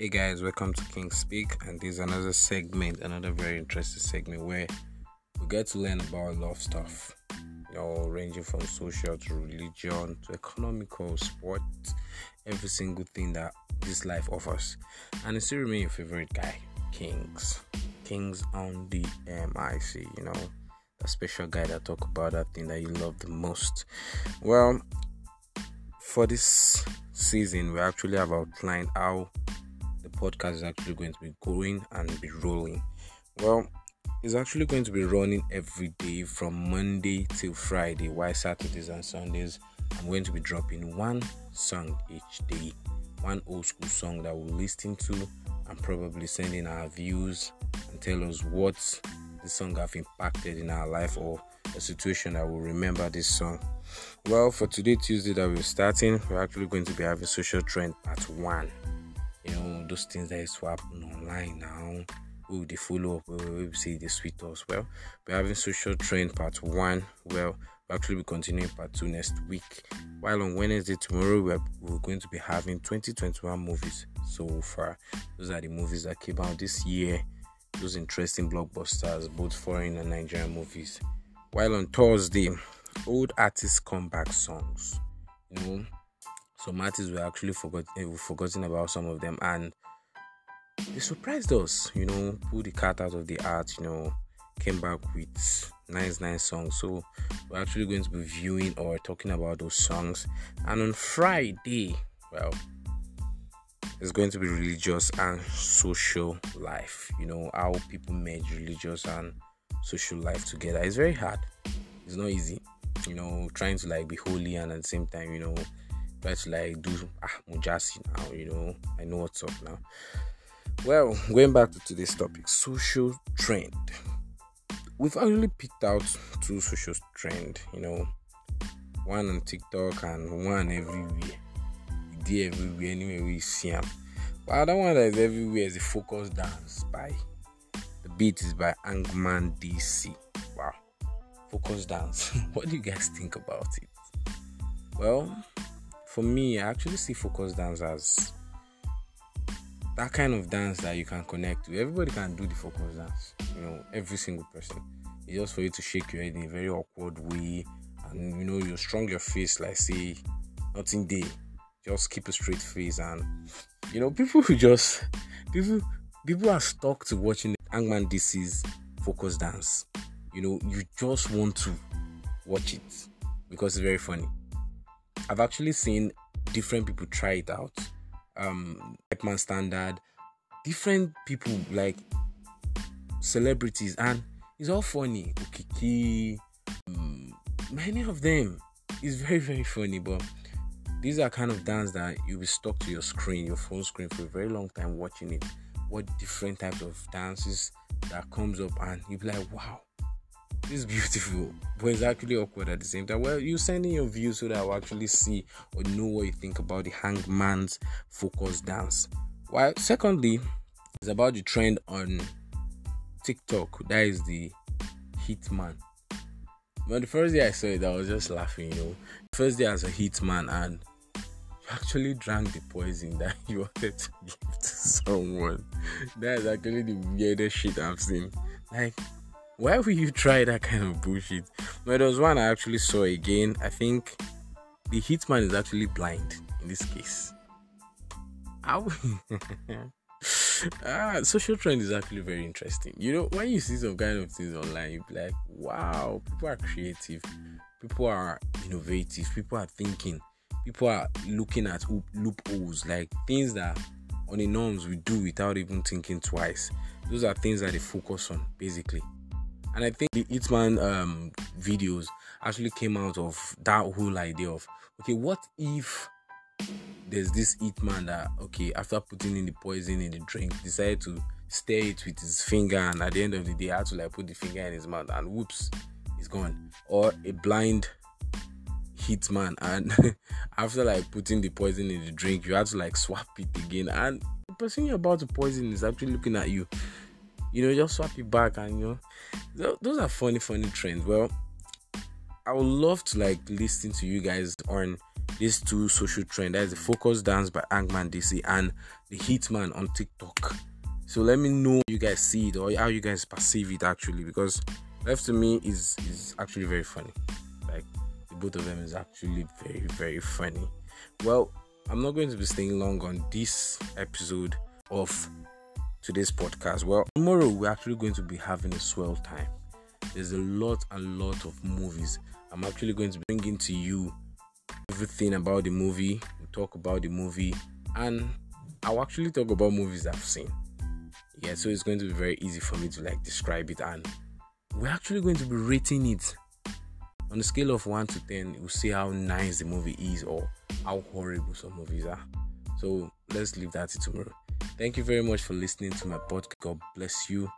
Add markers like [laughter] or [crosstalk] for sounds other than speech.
Hey guys, welcome to King Speak, and this is another segment, another very interesting segment where we get to learn about a lot of stuff, you know, ranging from social to religion to economical, sport, every single thing that this life offers. And it's still remain your favorite guy, Kings, Kings on the MIC, you know, a special guy that talk about that thing that you love the most. Well, for this season, we actually have outlined how podcast is actually going to be going and be rolling. Well, it's actually going to be running every day from Monday till Friday, while Saturdays and Sundays I'm going to be dropping one song each day, one old school song that we'll listen to and probably sending our views and tell us what the song have impacted in our life or a situation that will remember this song. Well, for today, Tuesday, that we're starting, we're actually going to be having social trend part one you know those things that is happen online now who they follow up We see they sweet us well. We're having social train part one well actually we'll actually be continuing part two next week. While on wednesday tomorrow we're, we're going to be having 2021 movies so far. Those are the movies that came out this year. Those interesting blockbusters both foreign and nigerian movies. While on thursday old artists comeback songs. You know some artists were actually forgot, uh, forgotten about some of them and they surprised us you know pulled the cat out of the art you know came back with nice nice songs. So we're actually going to be viewing or talking about those songs. And on friday well it's going to be religious and social life you know how people merge religious and social life together. It's very hard. It's not easy you know trying to like be holy and at the same time you know to like do ah mujasi now, you know. I know what's up now. Well, going back to today's topic, social trend. We've actually picked out two social trend, you know, one on TikTok and one everywhere. They everywhere anywhere we see them. But other one that is everywhere is the focus dance by the beat is by Angman DC. Wow. Focus dance. [laughs] what do you guys think about it? Well, for me, I actually see focus dance as that kind of dance that you can connect to. Everybody can do the focus dance, you know, every single person. It's just for you to shake your head in a very awkward way, and you know, you strong your face like say nothing day. Just keep a straight face, and you know, people who [laughs] just people people are stuck to watching Angman DC's focus dance. You know, you just want to watch it because it's very funny. I've actually seen different people try it out. Um, Man Standard, different people like celebrities, and it's all funny. Okiki, um, many of them is very very funny, but these are kind of dance that you'll be stuck to your screen, your phone screen for a very long time watching it. What different types of dances that comes up, and you'll be like, wow, is beautiful, but it's actually awkward at the same time. Well, you send in your views so that I'll actually see or know what you think about the hangman's focus dance. While secondly, it's about the trend on TikTok. That is the Hitman. But the first day I saw it, I was just laughing, you know. First day as a Hitman, and you actually drank the poison [laughs] that you wanted to give to someone. That is actually the weirdest shit I've seen. Like, why would you try that kind of bullshit? But there was one I actually saw again. I think the hitman is actually blind in this case. How? [laughs] ah, social trend is actually very interesting. You know, when you see some kind of things online, you like, wow, people are creative, people are innovative, people are thinking, people are looking at loopholes, like things that on the norms we do without even thinking twice. Those are things that they focus on, basically. And I think the Hitman um, videos actually came out of that whole idea of okay, what if there's this Hitman that okay, after putting in the poison in the drink, decided to stir it with his finger, and at the end of the day, had to like put the finger in his mouth, and whoops, he's gone. Or a blind hitman, and [laughs] after like putting the poison in the drink, you had to like swap it again, and the person you're about to poison is actually looking at you you know, just swap it back and you know, those are funny, funny trends. Well, I would love to like listen to you guys on these two social trends. That is the Focus Dance by Angman DC and the Hitman on TikTok. So let me know you guys see it or how you guys perceive it actually because left to me is is actually very funny. Like the both of them is actually very very funny. Well, I'm not going to be staying long on this episode of today's podcast. Well, tomorrow we're actually going to be having a swell time. There's a lot and lot of movies. I'm actually going to bring into you everything about the movie. We'll talk about the movie and I'll actually talk about movies I've seen yeah so it's going to be very easy for me to like describe it and we're actually going to be rating it on a scale of 1 to 10 we'll see how nice the movie is or how horrible some movies are so let's leave that to tomorrow thank you very much for listening to my podcast. God bless you